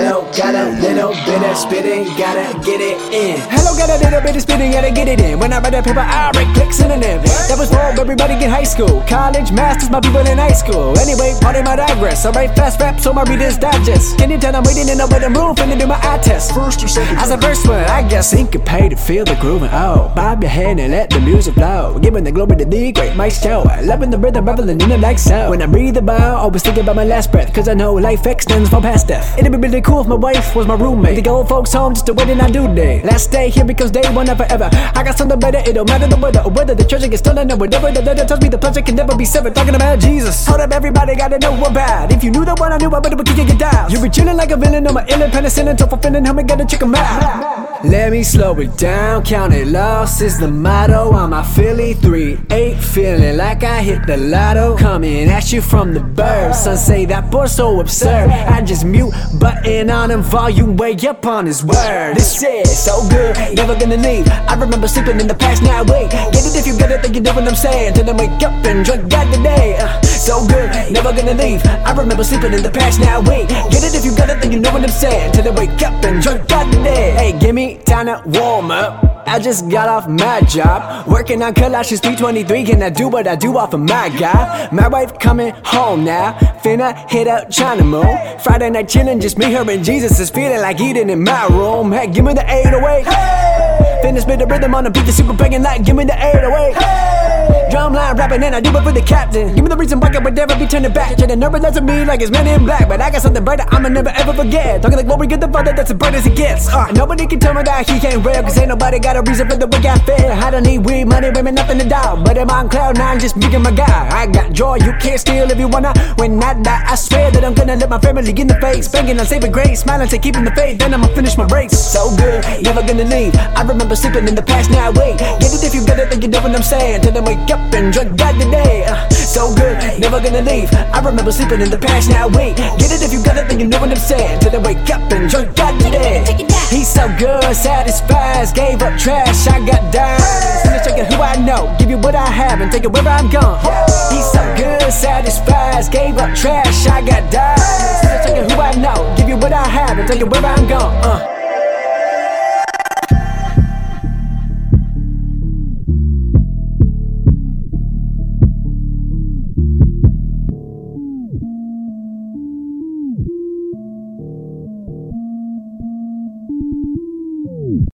little bit of spitting, gotta get it in. Hello, got a little bit of spitting, gotta get it in. When I write that paper, I write click synonym. That was for everybody in high school. College, masters, my people in high school. Anyway, part of my digress. I write fast rap, so my readers digest. Can you tell I'm waiting in the waiting room, finna do my eye test? First or second? As a first one, I guess syncopate to feel the groove and oh, bob your head and let the music flow. Giving the glory to the great Mike show. Loving the rhythm, reveling in the like so. When I breathe about, always thinking about my last breath, cause I know life extends far past death. It'd be really cool if my wife was my roommate. The old folks home just wait and I do day. Last day here because one and forever. I got something better, it don't matter the weather or whether the treasure gets stolen or whatever. The letter tells me the pleasure can never be severed. Talking about Jesus. Hold up, everybody gotta know bad. If you knew the one I knew, I better be kicking it down. You be chilling like a villain on my ill penicillin, so fulfilling, help me get a chicken out. Let me slow it down, count it lost is the motto. I'm a Philly 3 8, feeling like I hit the lotto. Coming at you from the birds. Some say that boy's so absurd. I just mute button on him, volume way up on his word. This is so good, never gonna leave. I remember sleeping in the past, now wait. Get it if you get it, then you know what I'm saying. Till I wake up and drink God today. Uh, so good, never gonna leave. I remember sleeping in the past, now wait. Get it if you got it, then you know what I'm saying. Till I wake up and drink God today. Hey, give me time to warm up. I just got off my job, working on Colossians 323. Can I do what I do off of my guy? My wife coming home now, finna hit up China Moon. Friday night chillin', just me, her, and Jesus is feeling like eating in my room. Hey, give me the 808. Hey! Finna spit the rhythm on the beat, the super banging like, give me the 808. Hey! Drumline rapping and I do it for the captain. Give me the reason why I would never be turning back. Trying to listen me like it's men in black, but I got something brighter I'ma never ever forget. Talking like glory, get the father that's as bright as it gets. Uh, nobody can tell me that he can't real, cause ain't nobody got a reason for the way I feel. I don't need weed, money, women, nothing to doubt. But I'm on cloud nine, just being my guy. I got joy, you can't steal if you wanna. When I die, I swear that I'm gonna let my family in the face. Banging on saving grace, smiling, say keeping the faith. Then I'ma finish my race. So good, never gonna leave. I remember sleeping in the past, now wait. Get it if you get it, then you know what I'm saying. Till I wake up and drink God today. Uh, so good, never gonna leave. I remember sleeping in the past, now wait. Get it if you got it, then you know what I'm saying. Till I wake up and drink God today. He's so good, satisfies, gave up trash, I got dimes. Finish checking who I know, give you what I have and take it where I'm gone. He's so good, satisfies, gave up trash, I got dimes. Finish checking who I know, give you what I have and take it where I'm gone. Uh.